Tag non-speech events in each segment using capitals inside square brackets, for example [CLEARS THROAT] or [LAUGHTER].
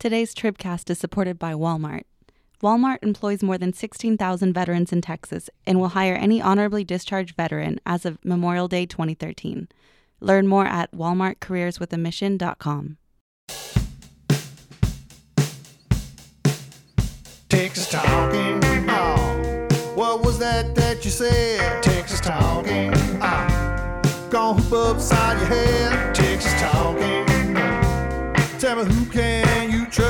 Today's Tribcast is supported by Walmart. Walmart employs more than 16,000 veterans in Texas and will hire any honorably discharged veteran as of Memorial Day 2013. Learn more at walmartcareerswithamission.com. Texas talking. Oh, what was that that you said? Texas talking. Oh, gonna hoop upside your head. Texas talking. Uh. Tell me who can you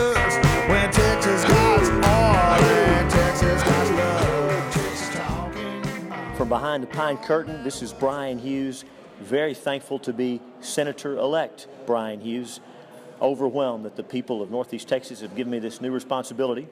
when Texas guys are and Texas guys love talking. From behind the pine curtain, this is Bryan Hughes. Very thankful to be Senator elect Bryan Hughes. Overwhelmed that the people of Northeast Texas have given me this new responsibility.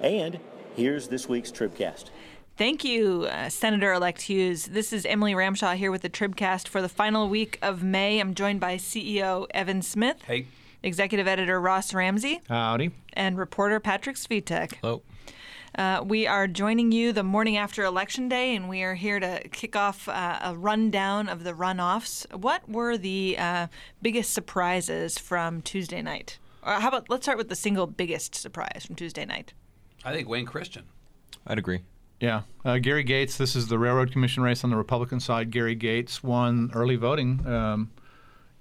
And here's this week's Tribcast. Thank you, uh, Senator elect Hughes. This is Emily Ramshaw here with the Tribcast for the final week of May. I'm joined by CEO Evan Smith. Hey. Executive Editor Ross Ramsey. Howdy. And reporter Patrick Svitek. Hello. Uh, we are joining you the morning after Election Day, and we are here to kick off uh, a rundown of the runoffs. What were the uh, biggest surprises from Tuesday night? Or how about let's start with the single biggest surprise from Tuesday night? I think Wayne Christian. I'd agree. Yeah. Uh, Gary Gates, this is the Railroad Commission race on the Republican side. Gary Gates won early voting, um,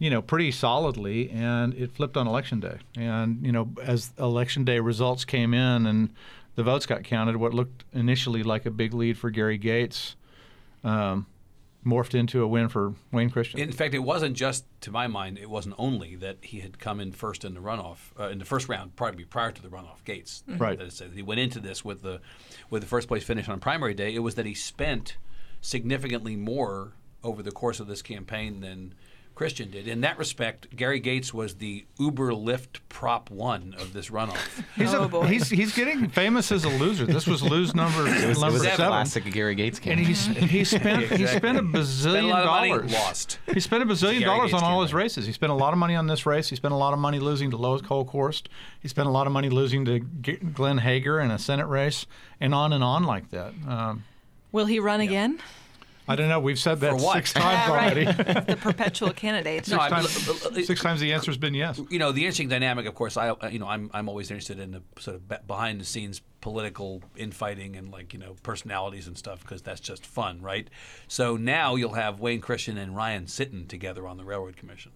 you know, pretty solidly, and it flipped on Election Day. And, you know, as Election Day results came in and the votes got counted, what looked initially like a big lead for Gary Gates um, morphed into a win for Wayne Christian. In fact, it wasn't just, to my mind, it wasn't only that he had come in first in the runoff, uh, in the first round, probably prior to the runoff, Gates. Right. That is, that he went into this with the, with the first place finish on primary day. It was that he spent significantly more over the course of this campaign than Christian did. In that respect, Gary Gates was the Uber Lyft prop one of this runoff. [LAUGHS] He's, Oh, a, boy. he's he's getting famous as a loser. This was lose number [LAUGHS] It was, it number was a seven. classic Gary Gates And campaign. he's he spent he spent a bazillion Spent a lot of money, dollars. lost. He spent a bazillion dollars Gates on all his races. He spent a lot of money on this race. He spent a lot of money losing to Lois Kolkhorst. He spent a lot of money losing to G- Glenn Hegar in a Senate race, and on and on like that. Um, Will he run again? I don't know. We've said that six times right. already. [LAUGHS] the perpetual candidate. No, I- times- six times the answer's been yes. you know the interesting dynamic of course i uh, you know i'm, I'm always interested in the sort of behind the scenes political infighting and like you know personalities and stuff because that's just fun right so now you'll have wayne christian and ryan Sitton together on the railroad commission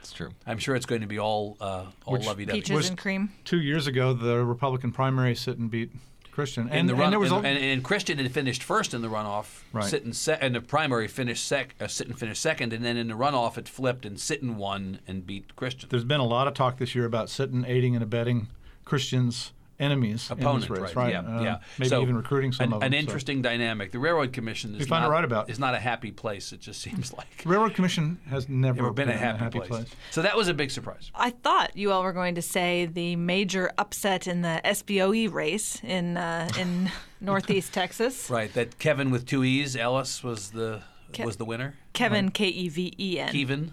It's true. i'm sure it's going to be all uh, all Which- lovey-dovey Peaches and cream. Two years ago, the Republican primary Sitton beat Christian, and, and, the and there was and, and, and Christian had finished first in the runoff, Right. Sitton se- and the primary finished sec, uh, Sitton finished second, and then in the runoff it flipped and Sitton won and beat Christian. there's been a lot of talk this year about Sitton, aiding, and abetting Christians' enemies opponents, in race, right? Yeah, Uh, yeah. Maybe So, even recruiting some an, of them. An so. interesting dynamic. The Railroad Commission is not, it right about. is not a happy place. It just [LAUGHS] seems like Railroad Commission has never, never been a happy, place. So that was a big surprise. I thought you all were going to say the major upset in the SBOE E race in uh, in [LAUGHS] Northeast Texas. Right. That Keven with two E's, Ellis was the Ke- was the winner. Kevin K E V E N. Kevin.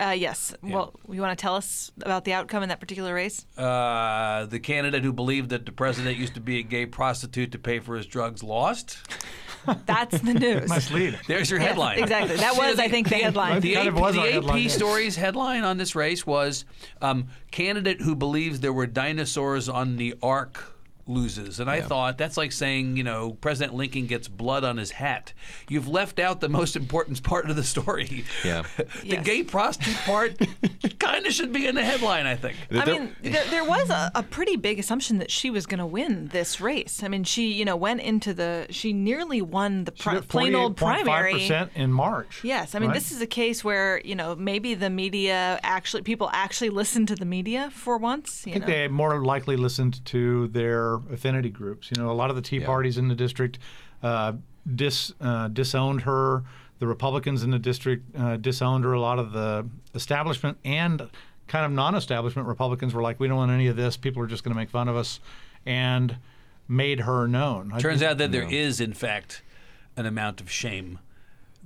Uh, yes. Well, you want to tell us about the outcome in that particular race? Uh, the candidate who believed that the president used to be a gay prostitute to pay for his drugs lost. [LAUGHS] That's the [LAUGHS] news. Nice lead. There's your Yes, headline. exactly. That was, I think, the headline. The, Kind AP, of was the our AP headline, yeah. story's headline on this race was um, candidate who believes there were dinosaurs on the ark loses. And I thought that's like saying, you know, President Lincoln gets blood on his hat. You've left out the most important part of the story. Yeah. [LAUGHS] the Yes. gay prostitute part [LAUGHS] kind of should be in the headline, I think. I mean, there, there was a, a pretty big assumption that she was going to win this race. I mean, she, you know, went into the, she nearly won the She pri- plain old primary. 48.5% in March. Yes, I mean right? this is a case where you know maybe the media actually people actually [LAUGHS] listened to the media for once. You I think know? they more likely listened to their affinity groups. You know, a lot of the Tea Yeah. parties in the district uh, dis uh, disowned her. The Republicans in the district uh, disowned her. A lot of the establishment and kind of non-establishment Republicans were like, "We don't want any of this. People are just going to make fun of us," and made her known. Turns out that there is, in fact, an amount of shame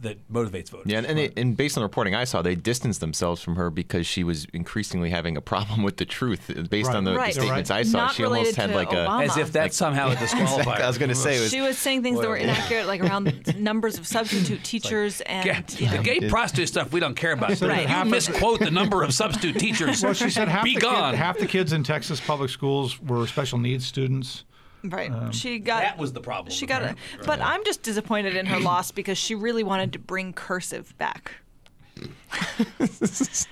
that motivates voters. Yeah, and, and, they, and based on the reporting I saw, they distanced themselves from her because she was increasingly having a problem with the truth. Uh, based on the, the Right. statements Right. I saw, Not she almost had like Obama. As if that's somehow [LAUGHS] was a disqualifier. I was going to say was. She was saying things that were inaccurate, like around [LAUGHS] numbers of substitute teachers and Yeah, you know, the gay prostitute stuff we don't care about. Right. You misquote the number of substitute teachers. [LAUGHS] Well, she said half Be the, kid- half the kids in Texas public schools were special needs students. Right. Um, she got that was the problem. She got it, but I'm just disappointed in her [CLEARS THROAT] loss because she really wanted to bring cursive back. [LAUGHS] it's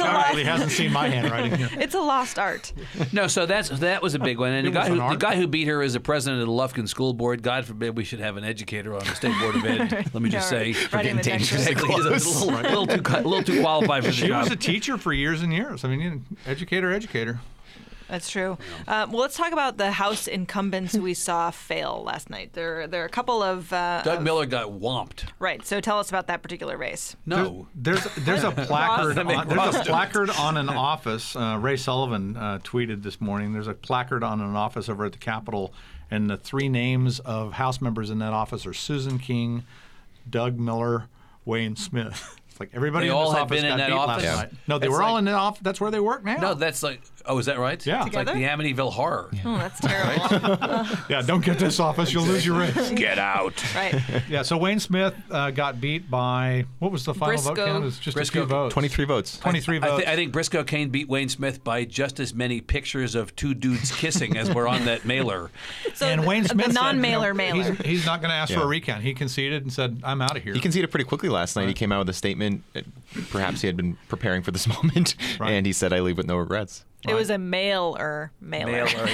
a Apparently lost, hasn't seen my handwriting. yet. [LAUGHS] it's a lost art. No, so that's that was a big one. And the guy who an the guy who beat her is the president of the Lufkin School Board. God forbid we should have an educator on the state board of ed. [LAUGHS] Let me just Yeah, say. right. Getting next dangerously one. Exactly. He's a little, little too cu- little too qualified for the She job. She was a teacher for years and years. I mean, you educator, educator. That's true. Uh, well, let's talk about the House incumbents who we [LAUGHS] saw fail last night. There, there are a couple of uh, Doug of- Miller got whomped. Right. So tell us about that particular race. No. There's there's a [LAUGHS] placard on, there's a placard on an office. Uh, Ray Sullivan uh, tweeted this morning. There's a placard on an office over at the Capitol, and the three names of House members in that office are Susan King, Doug Miller, Wayne Smith. [LAUGHS] It's like everybody They in all this have office been in got that beat office? last Yeah. night. No, they It's were all like- in the office. That's where they work now. No, that's like. Oh, is that right? Yeah. It's like the Amityville Horror. Oh, that's [LAUGHS] terrible. yeah. Don't get this office. You'll lose your race. [LAUGHS] Get out. right. [LAUGHS] Yeah. So Wayne Smith uh, got beat by what was the final vote Briscoe. count? It's just Briscoe, a few votes. 23 votes. 23 I, votes. thi- I think Briscoe Cain beat Wayne Smith by just as many pictures of two dudes kissing as were on that mailer. So and the- Wayne the Smith said, you know, non-mailer mailer. He's, he's not going to ask for a recount. He conceded and said, "I'm out of here." He conceded pretty quickly last night. He came out with a statement. Perhaps he had been preparing for this [LAUGHS] moment, Right. and he said, "I leave with no regrets." It was a mailer mailer. Mailer.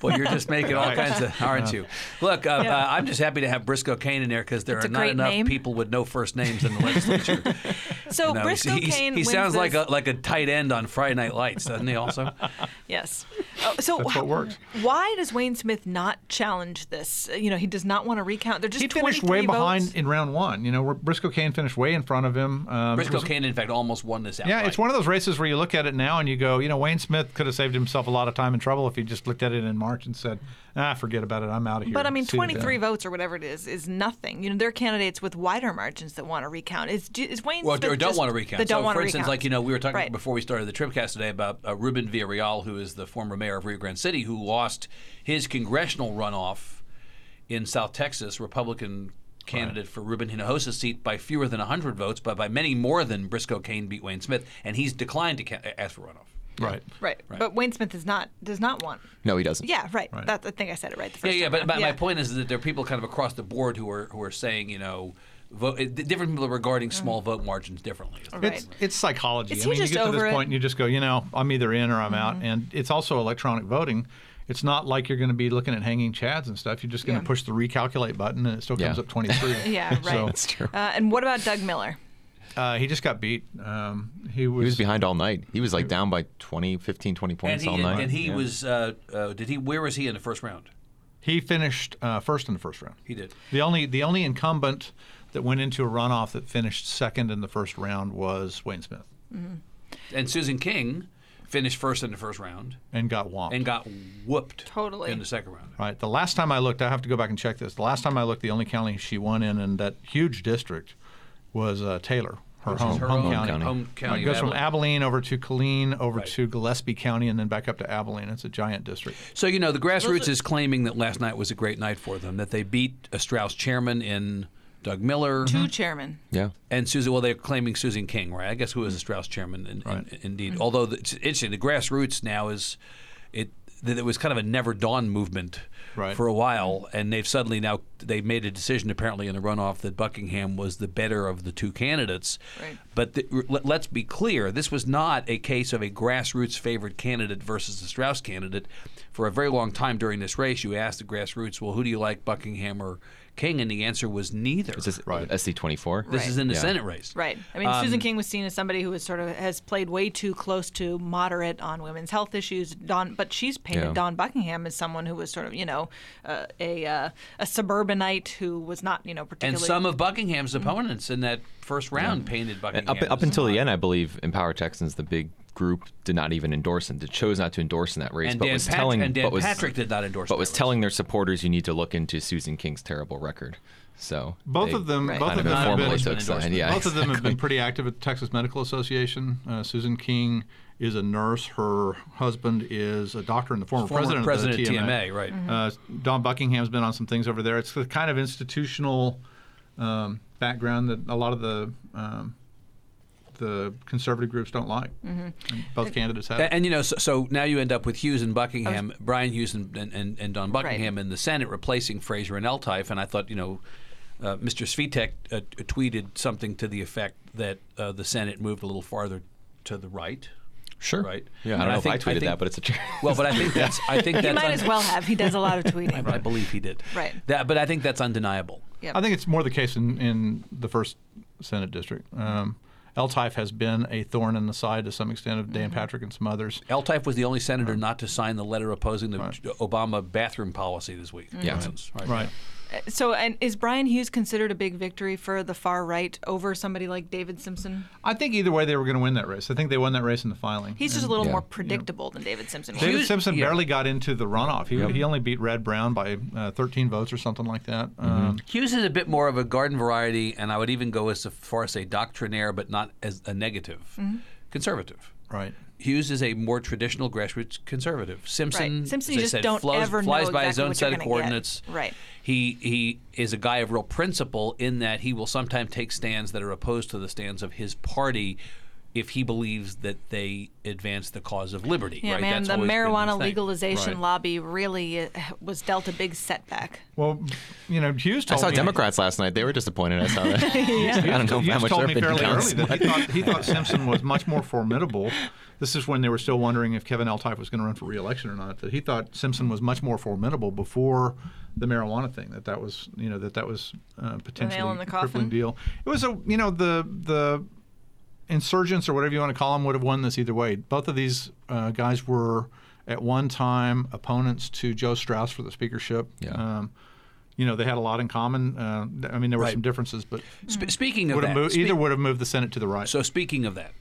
Boy, you're just making all [LAUGHS] kinds of, aren't you? Look, uh, Yeah. uh, I'm just happy to have Briscoe Cain in there because there It's are not enough name. people with no first names in the legislature. [LAUGHS] So [LAUGHS] You know, Briscoe he's- Cain he wins sounds like a like a tight end on Friday Night Lights, doesn't he? Also, [LAUGHS] Yes. Oh, so That's what works. Why does Wayne Smith not challenge this? You know, he does not want to recount. They're just he finished 23 way behind in round one. You know, Briscoe Cain finished way in front of him. Um, Briscoe was- Cain, in fact, almost won this outright. Yeah, it's one of those races where you look at it now and you go, you know, Wayne Smith could have saved himself a lot of time and trouble if he just looked at it in March and said, "Ah, forget about it. I'm out of here." But I mean, See you then." 23 votes or whatever it is is nothing. You know, there are candidates with wider margins that want to recount. Is, is Wayne Well, Smith or don't just- want to recount. That don't so, want for to instance, recount. like you know, we were talking Right. before we started the Tribcast today about uh, Ruben Villarreal, who is the former mayor of Rio Grande City, who lost his congressional runoff in South Texas, Republican candidate for Ruben Hinojosa's seat by fewer than 100 votes, but by many more than Briscoe Cain beat Wayne Smith, and he's declined to ca- ask for runoff. right. Right. But Wayne Smith is not does not want. No, he doesn't. Yeah, right. Right. That, I think I said it right the Yeah, first yeah, time but, around. but my point is that there are people kind of across the board who are who are saying, you know, vote, different people are regarding small vote margins differently. Right. It's it's psychology. Is I mean, you just get to over this it? point and you just go, you know, I'm either in or I'm out. And it's also electronic voting. It's not like you're going to be looking at hanging chads and stuff. You're just going to Yeah. push the recalculate button and it still comes Yeah. up 23. [LAUGHS] Yeah, right. So That's true. Uh, and what about Doug Miller? uh, he just got beat. Um, he was, He was behind all night. He was like down by 20, 15, 20 points he, all and, night. and he Yeah. was, uh, uh, did he, where was he in the first round? He finished uh, first in the first round. He did. The only the only incumbent that went into a runoff that finished second in the first round was Wayne Smith And Susan King finished first in the first round and got whomped. and got whooped Totally. in the second round. Right. The last time I looked, I have to go back and check this. The last time I looked, the only county she won in in that huge district was uh, Taylor, her home, her home own county. county. home county Right, it goes of from Abilene. Abilene over to Killeen, over Right. to Gillespie County, and then back up to Abilene. It's a giant district. So you know the grassroots is claiming that last night was a great night for them. That they beat a Strauss chairman in Doug Miller Two mm-hmm. chairmen. yeah. and Susan. Well, they're claiming Susan King, right? I guess who was the Strauss chairman, in, in- Right. indeed. Mm-hmm. Although the, it's interesting, the grassroots now is it. That it was kind of a never Dawn movement Right. for a while, and they've suddenly now they've made a decision apparently in the runoff that Buckingham was the better of the two candidates. Right. But the, let, let's be clear: this was not a case of a grassroots favored candidate versus the Strauss candidate. For a very long time during this race, you asked the grassroots, "Well, who do you like, Buckingham or King?" And the answer was neither. Is this Right. SD24? This is in the Yeah. Senate race. Right. I mean, Um, Susan King was seen as somebody who was sort of has played way too close to moderate on women's health issues. Dawn, but she's painted Yeah. Dawn Buckingham as someone who was sort of, you know, uh, a uh, a suburbanite who was not, you know, particularly. And some of Buckingham's opponents in that first round painted Buckingham. up, up as until the end, I believe Empower Texans, the big group, did not even endorse him. They chose not to endorse in that race, and but Dan, was Pat- telling, and Dan but was, Patrick did not endorse. but was race. telling their supporters, you need to look into Susan King's terrible record. So Both they of them, Right. both of of them have informally been, took side. Yeah, both of them have been pretty active at the Texas Medical Association. Uh, Susan King is a nurse. Her husband is a doctor and the former, Former president, president of the TMA, right. Uh, Dawn Buckingham's been on some things over there. It's the kind of institutional um, background that a lot of the um, the conservative groups don't like. And both candidates have. And, and, you know, so, so now you end up with Hughes and Buckingham, Bryan Hughes and, and, and Dawn Buckingham in the Senate replacing Fraser and Eltife. And I thought, you know, uh, Mr. Svitek uh, tweeted something to the effect that uh, the Senate moved a little farther to the right. Sure. Right. Yeah, I don't know if I think- tweeted think- that, but it's a true. [LAUGHS] Well, but I think that's I think [LAUGHS] He that's might un- as well have. He does a lot of tweeting. [LAUGHS] I believe he did. Right. That, but I think that's undeniable. Yep. I think it's more the case in, in the first Senate district. Um, Eltife has been a thorn in the side to some extent of Dan mm-hmm. Patrick and some others. Eltife was the only senator not to sign the letter opposing the Right. Obama bathroom policy this week. Yeah. instance. Right. Right. So, and is Bryan Hughes considered a big victory for the far right over somebody like David Simpson? I think either way they were going to win that race. I think they won that race in the filing. He's just a little yeah. more predictable than David Simpson. was. David Hughes- Simpson yeah. barely got into the runoff. He, he only beat Red Brown by uh, 13 votes or something like that. Um, Hughes is a bit more of a garden variety, and I would even go as far as say doctrinaire, but not as a negative conservative. Right. Hughes is a more traditional grassroots conservative. Simpson, Right. Simpson, as you I just said, don't flies, ever know flies by his exactly own set of gonna get. coordinates. Right. He he is a guy of real principle in that he will sometimes take stands that are opposed to the stands of his party. If he believes that they advance the cause of liberty, Yeah, right? man, That's the always been his marijuana legalization Right. lobby really uh, was dealt a big setback. Well, you know, Hughes told me- I saw me. Democrats last night. They were disappointed. I saw that. [LAUGHS] I don't know Hughes how much told me fairly early that he thought, he thought Simpson was much more formidable. This is when they were still wondering if Kevin Eltife was going to run for re-election or not. That he thought Simpson was much more formidable before the marijuana thing. That that was you know that that was uh, potentially the a crippling deal. It was a you know the the insurgents or whatever you want to call them would have won this either way. Both of these uh, guys were at one time opponents to Joe Strauss for the speakership. Yeah. Um, you know, they had a lot in common. Uh, I mean, there were Right. some differences, but Sp- speaking of that, moved, either would have moved the Senate to the right. So speaking of that,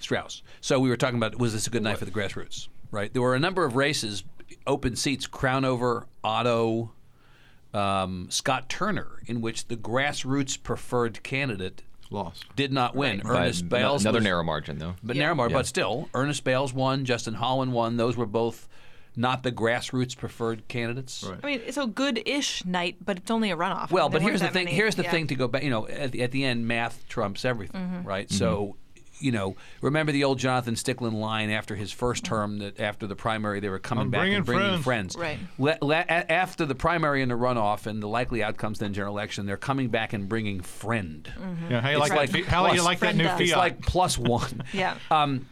Strauss. So we were talking about was this a good night for the grassroots? Right. There were a number of races, open seats, Crownover, Otto, um, Scott Turner, in which the grassroots preferred candidate Lost. did not win. By Ernest no- Bailes another was- narrow margin, though. but Yeah. narrow margin, Yeah. but still, Ernest Bailes won, Justin Holland won. Those were both not the grassroots preferred candidates. Right. I mean, it's a good-ish night, but it's only a runoff. Well, There but here's the thing. many- Here's the yeah. thing to go back. You know, at the, at the end, math trumps everything, Mm-hmm. right? So, you know, remember the old Jonathan Stickland line after his first term that after the primary they were coming I'm back bringing and bringing friends. friends. Right. Le- le- after the primary and the runoff and the likely outcomes then general election, they're coming back and bringing friend. Yeah, how you It's like, like that, fi- how you like that new does. Fiat? It's like plus one. [LAUGHS] Yeah. [LAUGHS] Um,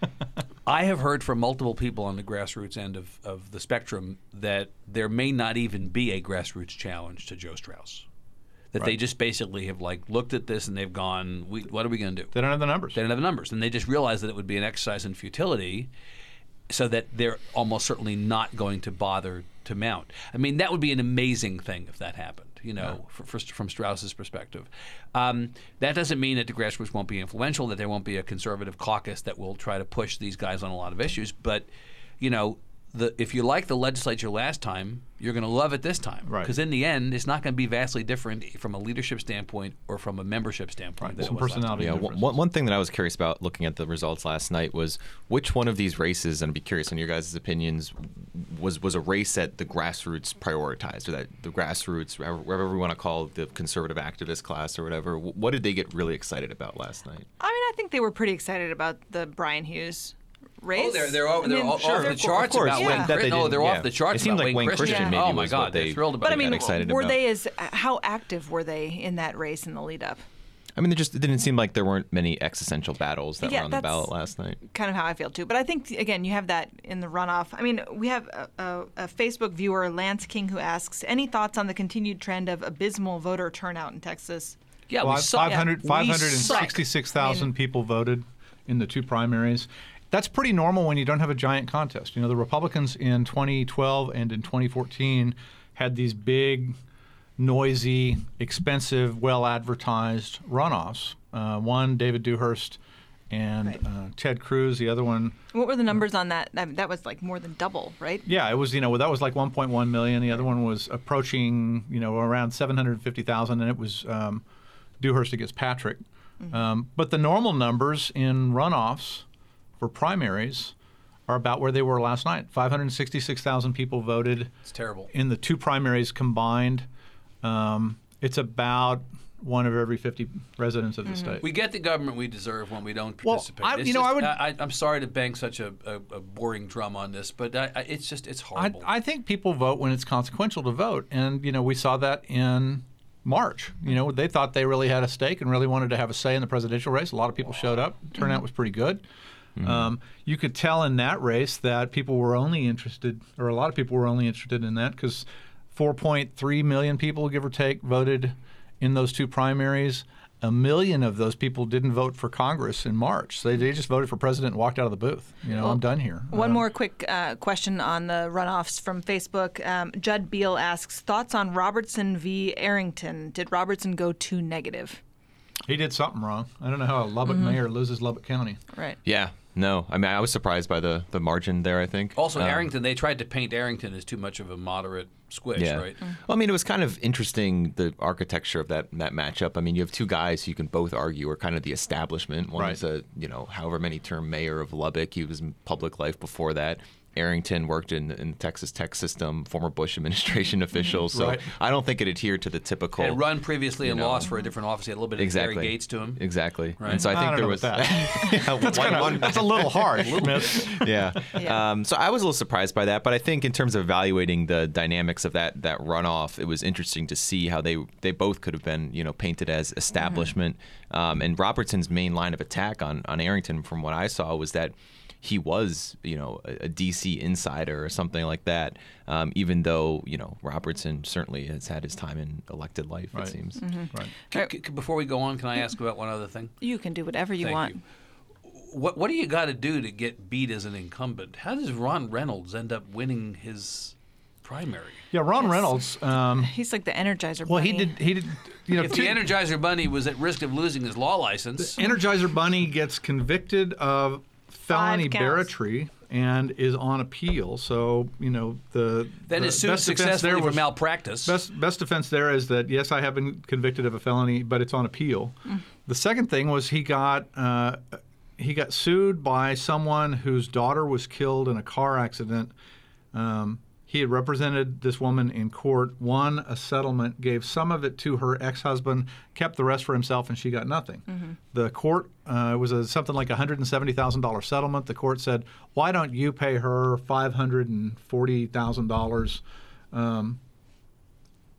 I have heard from multiple people on the grassroots end of, of the spectrum that there may not even be a grassroots challenge to Joe Strauss. That they just basically have like looked at this and they've gone, we, "What are we going to do?" they don't have the numbers. They don't have the numbers, and they just realized that it would be an exercise in futility, so that they're almost certainly not going to bother to mount. I mean, that would be an amazing thing if that happened. You know, for, for, from Strauss's perspective, um, that doesn't mean that the grassroots won't be influential, that there won't be a conservative caucus that will try to push these guys on a lot of issues. But, you know, the, if you like the legislature last time, you're going to love it this time. Right. Because in the end, it's not going to be vastly different from a leadership standpoint or from a membership standpoint. than Some it was last time. personality Yeah, one, one thing that I was curious about looking at the results last night was which one of these races, and I'd be curious on your guys' opinions, was was a race that the grassroots prioritized, or that the grassroots, whatever whatever we want to call the conservative activist class or whatever. What did they get really excited about last night? I mean, I think they were pretty excited about the Bryan Hughes race. Oh, they're they're over, I they're mean, all, sure. off the They're- charts of course, about yeah. Wayne that they No, didn't- they're yeah. off the charts. It seemed like Wayne Christian Christian. maybe Oh my God, what they're thrilled about But I that. mean, got excited were about. they as how active were they in that race in the lead up? I mean, it just it didn't seem like there weren't many existential battles that Yeah, were on the ballot last night. Kind of how I feel too. But I think again, you have that in the runoff. I mean, we have a, a, a Facebook viewer, Lance King, who asks, "Any thoughts on the continued trend of abysmal voter turnout in Texas?" Yeah, we Five- suck. 500 We 566,000. I mean- people voted in the two primaries. That's pretty normal when you don't have a giant contest. You know, the Republicans in 2012 and in 2014 had these big, noisy, expensive, well advertised runoffs. Uh, one, David Dewhurst and Right. uh, Ted Cruz, the other one. What were the numbers on that? That, that was like more than double, right? Yeah, it was you know that was like 1.1 million. The other one was approaching you know around 750,000, and it was um, Dewhurst against Patrick. Um, but the normal numbers in runoffs for primaries are about where they were last night. 566,000 people voted It's terrible. in the two primaries combined. Um, it's about one of every 50 residents of the state. We get the government we deserve when we don't Well, participate. I- It's you know, just- I would- I, I'm sorry to bang such a, a, a boring drum on this, but I, I, it's just it's I, horrible. I think people vote when it's consequential to vote, and you know we saw that in March. You know they thought they really had a stake and really wanted to have a say in the presidential race. A lot of people showed up. Turnout was pretty good. Um, you could tell in that race that people were only interested, or a lot of people were only interested in that because 4.3 million people, give or take, voted in those two primaries. A million of those people didn't vote for Congress in March. They, they just voted for president and walked out of the booth. You know, I'm done here. One Um, more quick uh, question on the runoffs from Facebook. Um, Judd Beal asks thoughts on Robertson v. Arrington. Did Robertson go too negative? He did something wrong. I don't know how a Lubbock mayor loses Lubbock County. Right. Yeah, no. I mean, I was surprised by the the margin there. I think. also, Um, Arrington, they tried to paint Arrington as too much of a moderate squish, Yeah. right? Mm. Well, I mean, it was kind of interesting the architecture of that that matchup. I mean, you have two guys who you can both argue are kind of the establishment. One Right. is a you know however many term mayor of Lubbock. He was in public life before that. Arrington worked in, in the Texas tech system, former Bush administration official. So Right. I don't think it adhered to the typical. Had run previously and know. lost for a different office. He had a little bit of exactly Gary Gates to him. Exactly. Right. And so I I think there was that. [LAUGHS] Yeah, That's, one- kinda, one- that's a little harsh, [LAUGHS] Smith. yeah. Yeah. Um, so I was a little surprised by that, but I think in terms of evaluating the dynamics of that that runoff, it was interesting to see how they they both could have been you know painted as establishment. Um, and Robertson's main line of attack on on Arrington, from what I saw, was that he was you know a, a DC insider or something like that. Um, even though you know Robertson certainly has had his time in elected life, Right. it seems. Right. C- c- before we go on, can I ask about one other thing? You can do whatever you Thank want. you. What What do you got to do to get beat as an incumbent? How does Ron Reynolds end up winning his primary? Yeah, Ron Yes. Reynolds. Um, He's like the Energizer. well, he did. He did. You know, If two- the Energizer Bunny was at risk of losing his law license, Energizer Bunny gets convicted of felony counts. barratry and is on appeal. So you know the then the is sued best defense successfully there for was- malpractice. Best best defense there is that yes, I have been convicted of a felony, but it's on appeal. The second thing was he got uh, he got sued by someone whose daughter was killed in a car accident. Um, he had represented this woman in court, won a settlement, gave some of it to her ex-husband, kept the rest for himself, and she got nothing. The court uh, it was a, something like a hundred and seventy thousand dollars settlement. The court said, "Why don't you pay her five hundred and forty thousand dollars?" Um,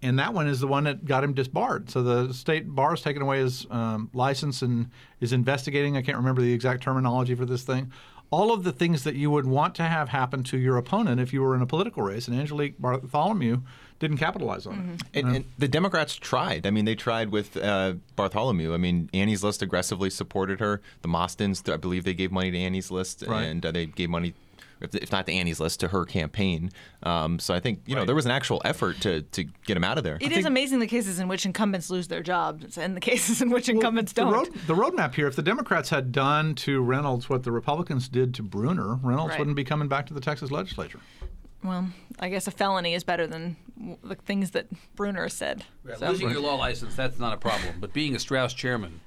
and that one is the one that got him disbarred. So the state bar has taken away his um, license and is investigating. I can't remember the exact terminology for this thing. All of the things that you would want to have happen to your opponent if you were in a political race, and Angelique Bartholomew didn't capitalize on it. And, and the Democrats tried. I mean, they tried with uh, Bartholomew. I mean, Annie's List aggressively supported her. The Mostyns, I believe, they gave money to Annie's List, Right. and uh, they gave money, if, if not to Annie's List, to her campaign. Um, so I think you know there was an actual effort to to get him out of there. It is amazing the cases in which incumbents lose their jobs and the cases in which incumbents the don't. Road, the roadmap here, if the Democrats had done to Reynolds what the Republicans did to Bruner, Reynolds Right. wouldn't be coming back to the Texas legislature. Well, I guess a felony is better than the things that Bruner said. Yeah, So, losing your law license, that's not a problem. But being a Strauss chairman,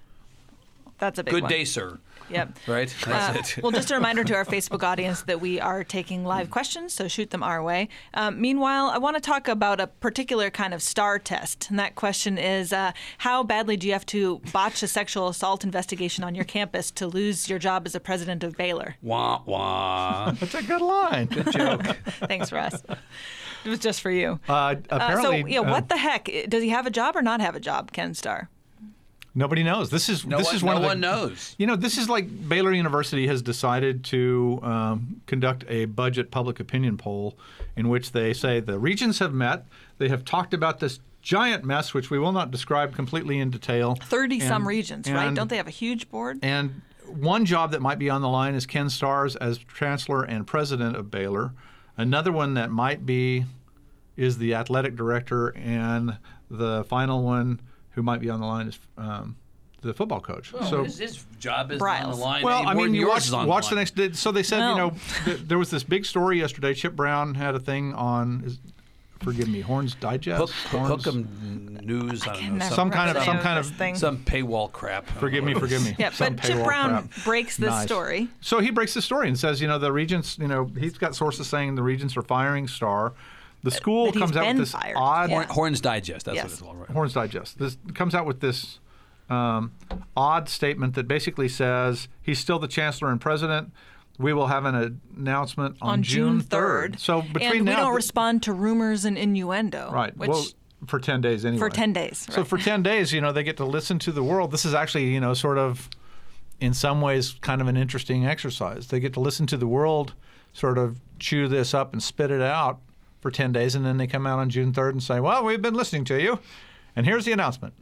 that's a big good one. day, sir. Yep. [LAUGHS] Right? Uh, it. well, just a [LAUGHS] reminder to our Facebook audience that we are taking live questions, so shoot them our way. Um, meanwhile, I want to talk about a particular kind of STAR test. And that question is uh, How badly do you have to botch a sexual assault investigation on your campus to lose your job as a president of Baylor? Wah, wah. [LAUGHS] That's a good line. Good joke. Thanks, Russ. It was just for you. Uh, Uh, apparently, so, yeah, uh, what the heck? Does he have a job or not have a job, Ken Starr? Nobody knows. This is No this one- is one no of the, one knows. You know, this is like Baylor University has decided to um, conduct a budget public opinion poll in which they say the regions have met. They have talked about this giant mess, which we will not describe completely in detail. 30 some And- regions, right? Don't they have a huge board? And one job that might be on the line is Ken Starrs as chancellor and president of Baylor. Another one that might be is the athletic director, and the final one who might be on the line is um, the football coach. Well, so his, his job is on the line. well, I mean, you watch, watch the line. next. So they said, you know, th- there was this big story yesterday. Chip Brown had a thing on. Is, forgive me, Horns Digest. Hook, Horns, Hook'em News. I, don't can know. never Some kind of- some kind of- thing. some paywall crap. Forgive me, forgive me. Yeah, Some but Chip Brown crap. breaks this Nice. story. So he breaks the story and says, you know, the regents, you know, he's got sources saying the regents are firing Starr. The school that he's comes out been with this fired. odd Yeah. Horns Digest. That's Yes. what it's called, right? Horns Digest. This comes out with this um, odd statement that basically says he's still the chancellor and president. We will have an announcement on, on June 3rd. 3rd. So between and we now don't th- respond to rumors and innuendo. right, Which well, for 10 days anyway. for 10 days. So for 10 days, you know, they get to listen to the world. This is actually, you know, sort of in some ways kind of an interesting exercise. They get to listen to the world sort of chew this up and spit it out for 10 days and then they come out on June 3rd and say, "Well, we've been listening to you." And here's the announcement.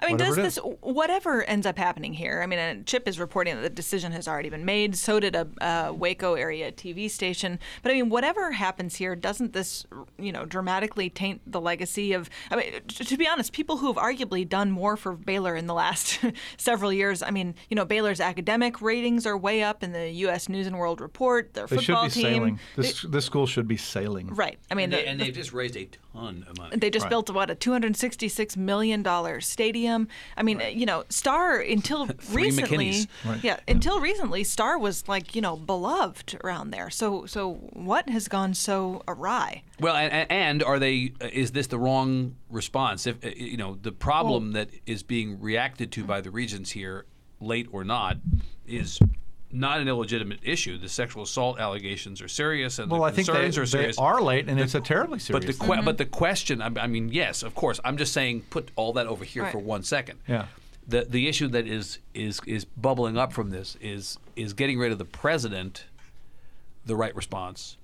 I mean, does this whatever ends up happening here? I mean, uh, Chip is reporting that the decision has already been made. So did a uh, Waco area TV station. But I mean, whatever happens here, doesn't this, you know, dramatically taint the legacy of? I mean, t- to be honest, people who have arguably done more for Baylor in the last [LAUGHS] several years. I mean, you know, Baylor's academic ratings are way up in the U.S. News and World Report. Their They should be team, sailing. This this school should be sailing. right? I mean, And, they, the- and the- they've just raised a ton of money. they just Right. built what a 266 million dollar stadium. I mean, you know, Starr until [LAUGHS] recently, Right. yeah, until recently, Starr was like you know beloved around there. So, so what has gone so awry? Well, and, and are they? uh, Is this the wrong response? If uh, you know the problem that is being reacted to by the regents here, late or not, is not an illegitimate issue. The sexual assault allegations are serious, and Well, the I think they, concerns are they are late, and it's a terribly serious. But the que- but the question, I I mean, yes, of course. I'm just saying, put all that over here Right. for one second. Yeah. The the issue that is is is bubbling up from this is is getting rid of the president, the right response.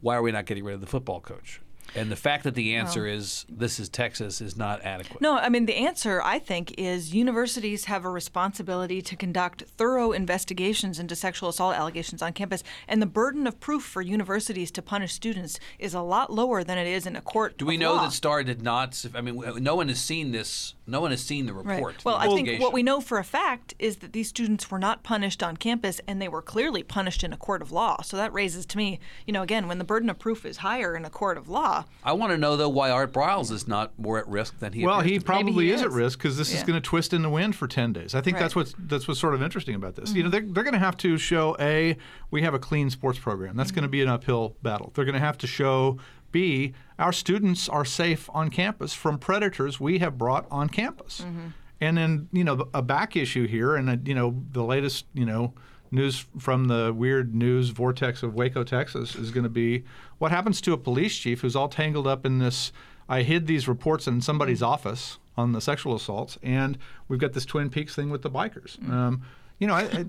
Why are we not getting rid of the football coach? And the fact that the answer is this is Texas is not adequate. No, I mean the answer I think is universities have a responsibility to conduct thorough investigations into sexual assault allegations on campus, and the burden of proof for universities to punish students is a lot lower than it is in a court. Do we know law. that Starr did not? I mean, no one has seen this. No one has seen the Right. report. Well, the I think what we know for a fact is that these students were not punished on campus and they were clearly punished in a court of law. So that raises to me, you know, again, when the burden of proof is higher in a court of law, I want to know though why Art Briles is not more at risk than he. well, he probably he is. at risk because this is going to twist in the wind for ten days. I think that's Right. Mm-hmm. what's that's what's sort of interesting about this. You know, they're, they're going to have to show a we have a clean sports program. That's going to be an uphill battle. They're going to have to show b our students are safe on campus from predators we have brought on campus. Mm-hmm. And then you know a back issue here, and uh, you know the latest you know news from the weird news vortex of Waco, Texas, is going to be what happens to a police chief who's all tangled up in this. I hid these reports in somebody's Mm. office on the sexual assaults, and we've got this Twin Peaks thing with the bikers. Mm. Um, you know, I, I,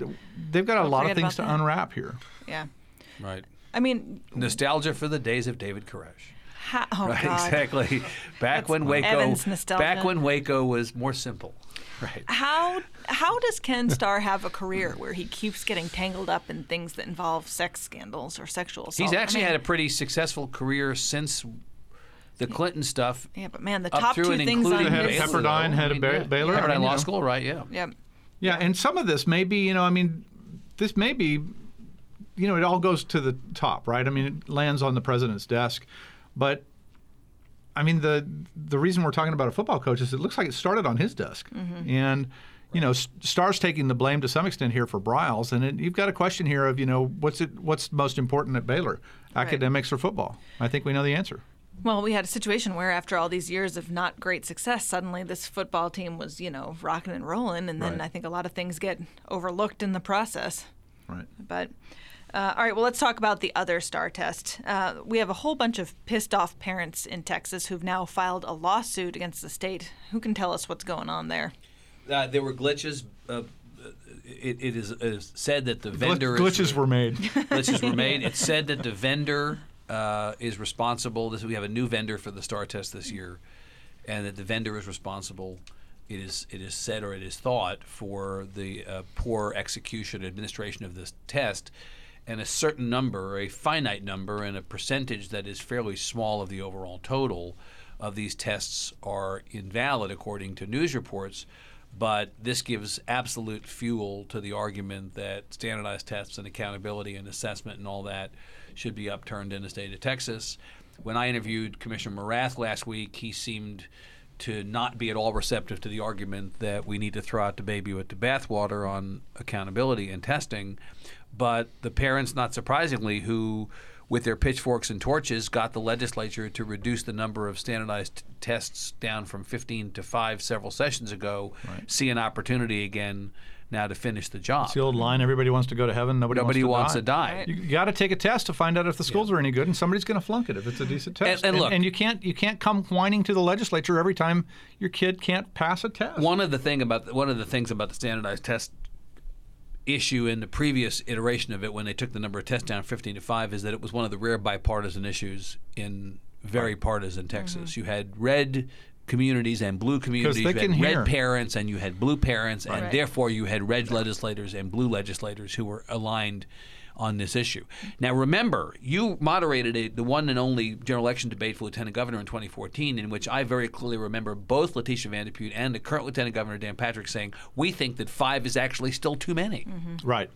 they've got a lot of things to that. unwrap here. yeah. right. I mean, Nostalgia for the days of David Koresh. Ha- oh Right, God. exactly. [LAUGHS] Back That's when Waco, back when Waco was more simple. Right. How how does Ken [LAUGHS] Starr have a career where he keeps getting tangled up in things that involve sex scandals or sexual assault? He's I actually mean, had a pretty successful career since the Clinton stuff. yeah, but man, the top two and things on including Head of his Baylor, Pepperdine, had head I of mean, Ba- yeah. Baylor, I Pepperdine mean, Law know. School, right? Yeah. yeah. Yeah, and some of this may be, you know, I mean, this may be, you know, it all goes to the top, right? I mean, it lands on the president's desk, but I mean, the the reason we're talking about a football coach is it looks like it started on his desk, mm-hmm. and you know, Starr's taking the blame to some extent here for Briles, and it, you've got a question here of, you know, what's it, what's most important at Baylor, academics or football? I think we know the answer. Well, we had a situation where after all these years of not great success, suddenly this football team was, you know, rocking and rolling, and then Right. I think a lot of things get overlooked in the process. Right. But uh, all right, well, let's talk about the other STAAR test. Uh, we have a whole bunch of pissed off parents in Texas who've now filed a lawsuit against the state. Who can tell us what's going on there? Uh, there were glitches. Uh, it, it is, is said that the Gl- vendor is- glitches were made. [LAUGHS] glitches were made. [LAUGHS] It's said that the vendor uh, is responsible. This, we have a new vendor for the STAAR test this year, and that the vendor is responsible. It is it is said or it is thought for the uh, poor execution administration of this test, and a certain number, a finite number, and a percentage that is fairly small of the overall total of these tests are invalid according to news reports But this gives absolute fuel to the argument that standardized tests and accountability and assessment and all that should be upturned in the state of Texas. When I interviewed Commissioner Morath last week, he seemed to not be at all receptive to the argument that we need to throw out the baby with the bathwater on accountability and testing. But the parents, not surprisingly, who with their pitchforks and torches, got the legislature to reduce the number of standardized tests down from 15 to 5 several sessions ago, see an opportunity again now to finish the job. It's the old line: everybody wants to go to heaven, nobody, Nobody wants, wants to to die. You got to take a test to find out if the schools are any good, and somebody's going to flunk it if it's a decent test. and look- and you can't you can't come whining to the legislature every time your kid can't pass a test. One of the thing about one of the things about the standardized test issue in the previous iteration of it, when they took the number of tests down 15 to five, is that it was one of the rare bipartisan issues in very partisan Texas. Mm-hmm. You had red communities and blue communities. they you can had hear. red parents and you had blue parents, and Right. therefore you had red legislators and blue legislators who were aligned on this issue. Now, remember, you moderated a, the one and only general election debate for lieutenant governor in 2014, in which I very clearly remember both Leticia Van de Putte and the current lieutenant governor Dan Patrick saying, "We think that five is actually still too many." Mm-hmm. Right.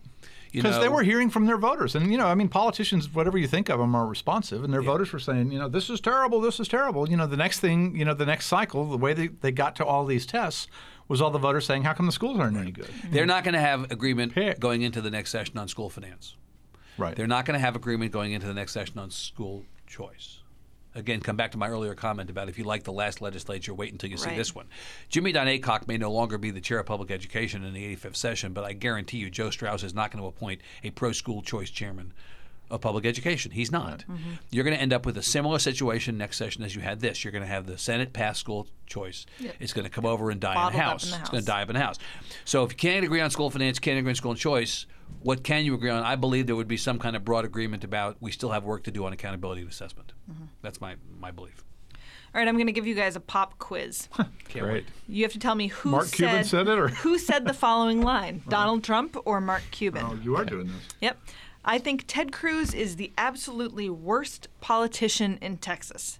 Because they were hearing from their voters. And, you know, I mean, politicians, whatever you think of them, are responsive. And their voters were saying, you know, this is terrible, this is terrible. You know, the next thing, you know, the next cycle, the way they, they got to all these tests was all the voters saying, how come the schools aren't any good? They're not going to have agreement Pick. going into the next session on school finance. Right. They're not going to have agreement going into the next session on school choice. Again, come back to my earlier comment about if you like the last legislature, wait until you see this one. Jimmy Don Aycock may no longer be the chair of public education in the 85th session, but I guarantee you Joe Strauss is not going to appoint a pro school choice chairman of public education. He's not. You're going to end up with a similar situation next session as you had this. You're going to have the Senate pass school choice. It's going to come over and die in Bottled the House. in the It's going to die up in the House. So if you can't agree on school finance, can't agree on school choice, what can you agree on? I believe there would be some kind of broad agreement about we still have work to do on accountability and assessment. Mm-hmm. That's my, my belief. All right, I'm going to give you guys a pop quiz. [LAUGHS] Can't Great. wait. You have to tell me who Mark said, Cuban said it, or- who said the following line: [LAUGHS] Donald Trump or Mark Cuban? Oh, you are doing this. Yep. I think Ted Cruz is the absolutely worst politician in Texas.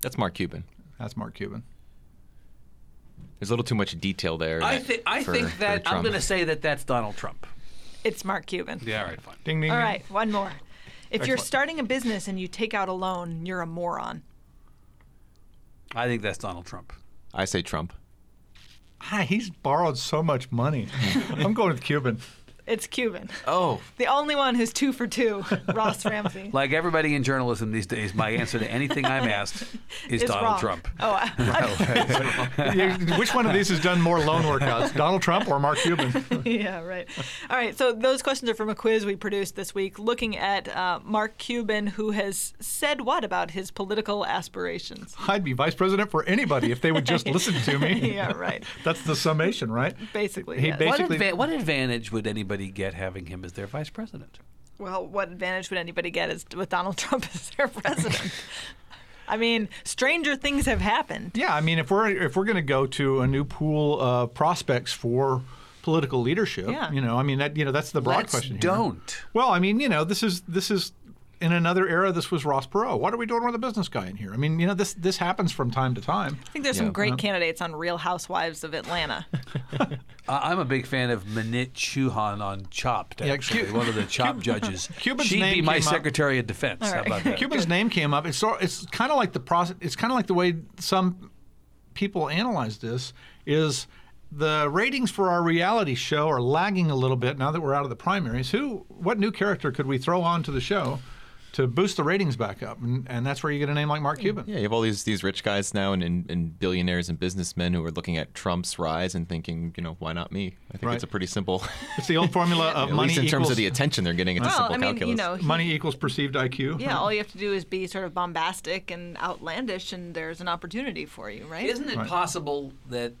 That's Mark Cuban. That's Mark Cuban. There's a little too much detail there. I, that- thi- I for- think that I'm going to say that that's Donald Trump. It's Mark Cuban. Yeah, all right, fine. Ding, ding, All ding. right, one more. If you're starting a business and you take out a loan, you're a moron. I think that's Donald Trump. I say Trump. Ah, he's borrowed so much money. [LAUGHS] I'm going with Cuban. It's Cuban. Oh, The only one who's two for two, [LAUGHS] Ross Ramsey. Like everybody in journalism these days, my answer to anything I'm asked is It's Donald wrong. Trump. Oh, I- [LAUGHS] [LAUGHS] You- Which one of these has done more loan workouts, Donald Trump or Mark Cuban? yeah, right. All right, so those questions are from a quiz we produced this week looking at uh, Mark Cuban, who has said what about his political aspirations? I'd be vice president for anybody if they would just listen to me. yeah, right. That's the summation, right? Basically, He yes. ba- What, Basically- adva- what advantage would anybody get having him as their vice president? Well, what advantage would anybody get as, with Donald [LAUGHS] Trump as their president? I mean, stranger things have happened. Yeah, I mean, if we're if we're going to go to a new pool of prospects for political leadership, Yeah. you know, I mean that you know that's the broad Let's question. here. don't. Well, I mean, you know, this is this is in another era. This was Ross Perot. What are we doing with a business guy in here? I mean, you know, this this happens from time to time. I think there's Yeah. some great candidates on Real Housewives of Atlanta. [LAUGHS] I- I'm a big fan of Maneet Chauhan on Chopped, Yeah, actually, Cu- one of the Chopped [LAUGHS] judges. Cuban's She'd be name my came up- Secretary of Defense. How right. about that? Cuban's name came up. It's sort it's kind of like the process. It's kind of like the way some people analyze this is the ratings for our reality show are lagging a little bit now that we're out of the primaries. Who, what new character could we throw onto the show to boost the ratings back up? And, and that's where you get a name like Mark Cuban. Yeah, you have all these these rich guys now and, and, and billionaires and businessmen who are looking at Trump's rise and thinking, you know, why not me? I think Right. it's a pretty simple, It's the old formula of [LAUGHS] at money least in terms of the attention they're getting. It's a simple I mean, calculus. you know, he- money equals perceived IQ. yeah, all you have to do is be sort of bombastic and outlandish, and there's an opportunity for you, right? Isn't it possible that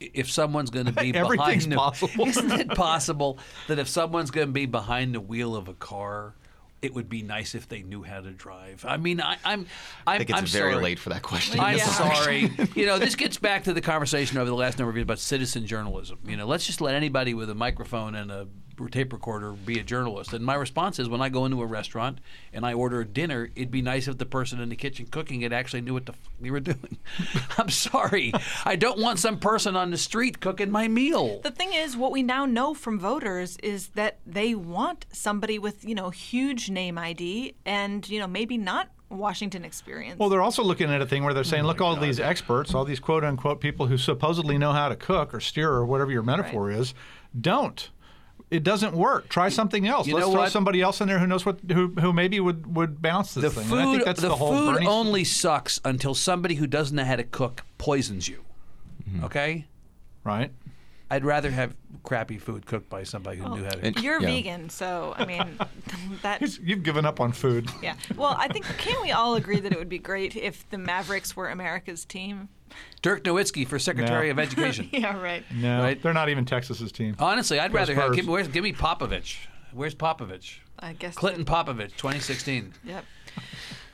if someone's going to be [LAUGHS] Everything's behind the, possible. [LAUGHS] isn't it possible that if someone's going to be behind the wheel of a car, it would be nice if they knew how to drive? I mean, I, I'm, I'm, I think it's I'm very sorry. late for that question. I'm sorry. [LAUGHS] you know, this gets back to the conversation over the last number of years about citizen journalism. You know, let's just let anybody with a microphone and a tape recorder, be a journalist. And my response is when I go into a restaurant and I order a dinner, it'd be nice if the person in the kitchen cooking it actually knew what the f- they were doing. [LAUGHS] I'm sorry. I don't want some person on the street cooking my meal. The thing is, what we now know from voters is that they want somebody with, you know, huge name ID and, you know, maybe not Washington experience. Well, they're also looking at a thing where they're Oh saying, look, all these experts, all these quote unquote people who supposedly know how to cook or steer or whatever your metaphor is, don't. It doesn't work. Try something else. You Let's know throw what? somebody else in there who knows what who, who maybe would, would bounce this The thing. food, and I think that's the the, whole food Bernie- only sucks until somebody who doesn't know how to cook poisons you. Mm-hmm. Okay? right. I'd rather have crappy food cooked by somebody who knew how to. And- You're yeah. vegan, so I mean, [LAUGHS] that You've given up on food. yeah. Well, I think can we all agree that it would be great if the Mavericks were America's team? Dirk Nowitzki for Secretary No. of Education. [LAUGHS] Yeah, right. No, Right. they're not even Texas's team. Honestly, I'd rather have give, where's, give me Popovich. Where's Popovich? I guess Clinton Popovich, 2016. Yep.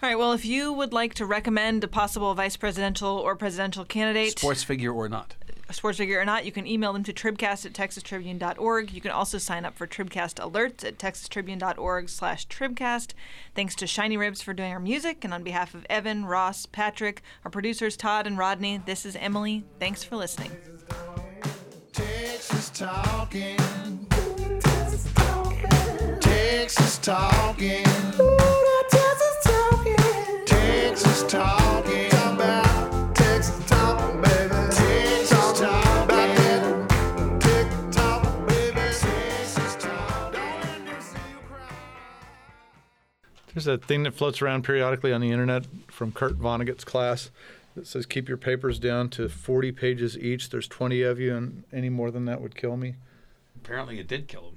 All right. Well, if you would like to recommend a possible vice presidential or presidential candidate, Sports figure or not. Sports figure or not, you can email them to tribcast at texastribune.org. You can also sign up for Tribcast alerts at texastribune.org slash tribcast. Thanks to Shiny Ribs for doing our music. And on behalf of Evan, Ross, Patrick, our producers Todd and Rodney, this is Emily. Thanks for listening. Texas talking. Texas talking. Texas talking. Talk about There's a thing that floats around periodically on the internet from Kurt Vonnegut's class that says keep your papers down to 40 pages each. There's 20 of you, and any more than that would kill me. Apparently, it did kill him.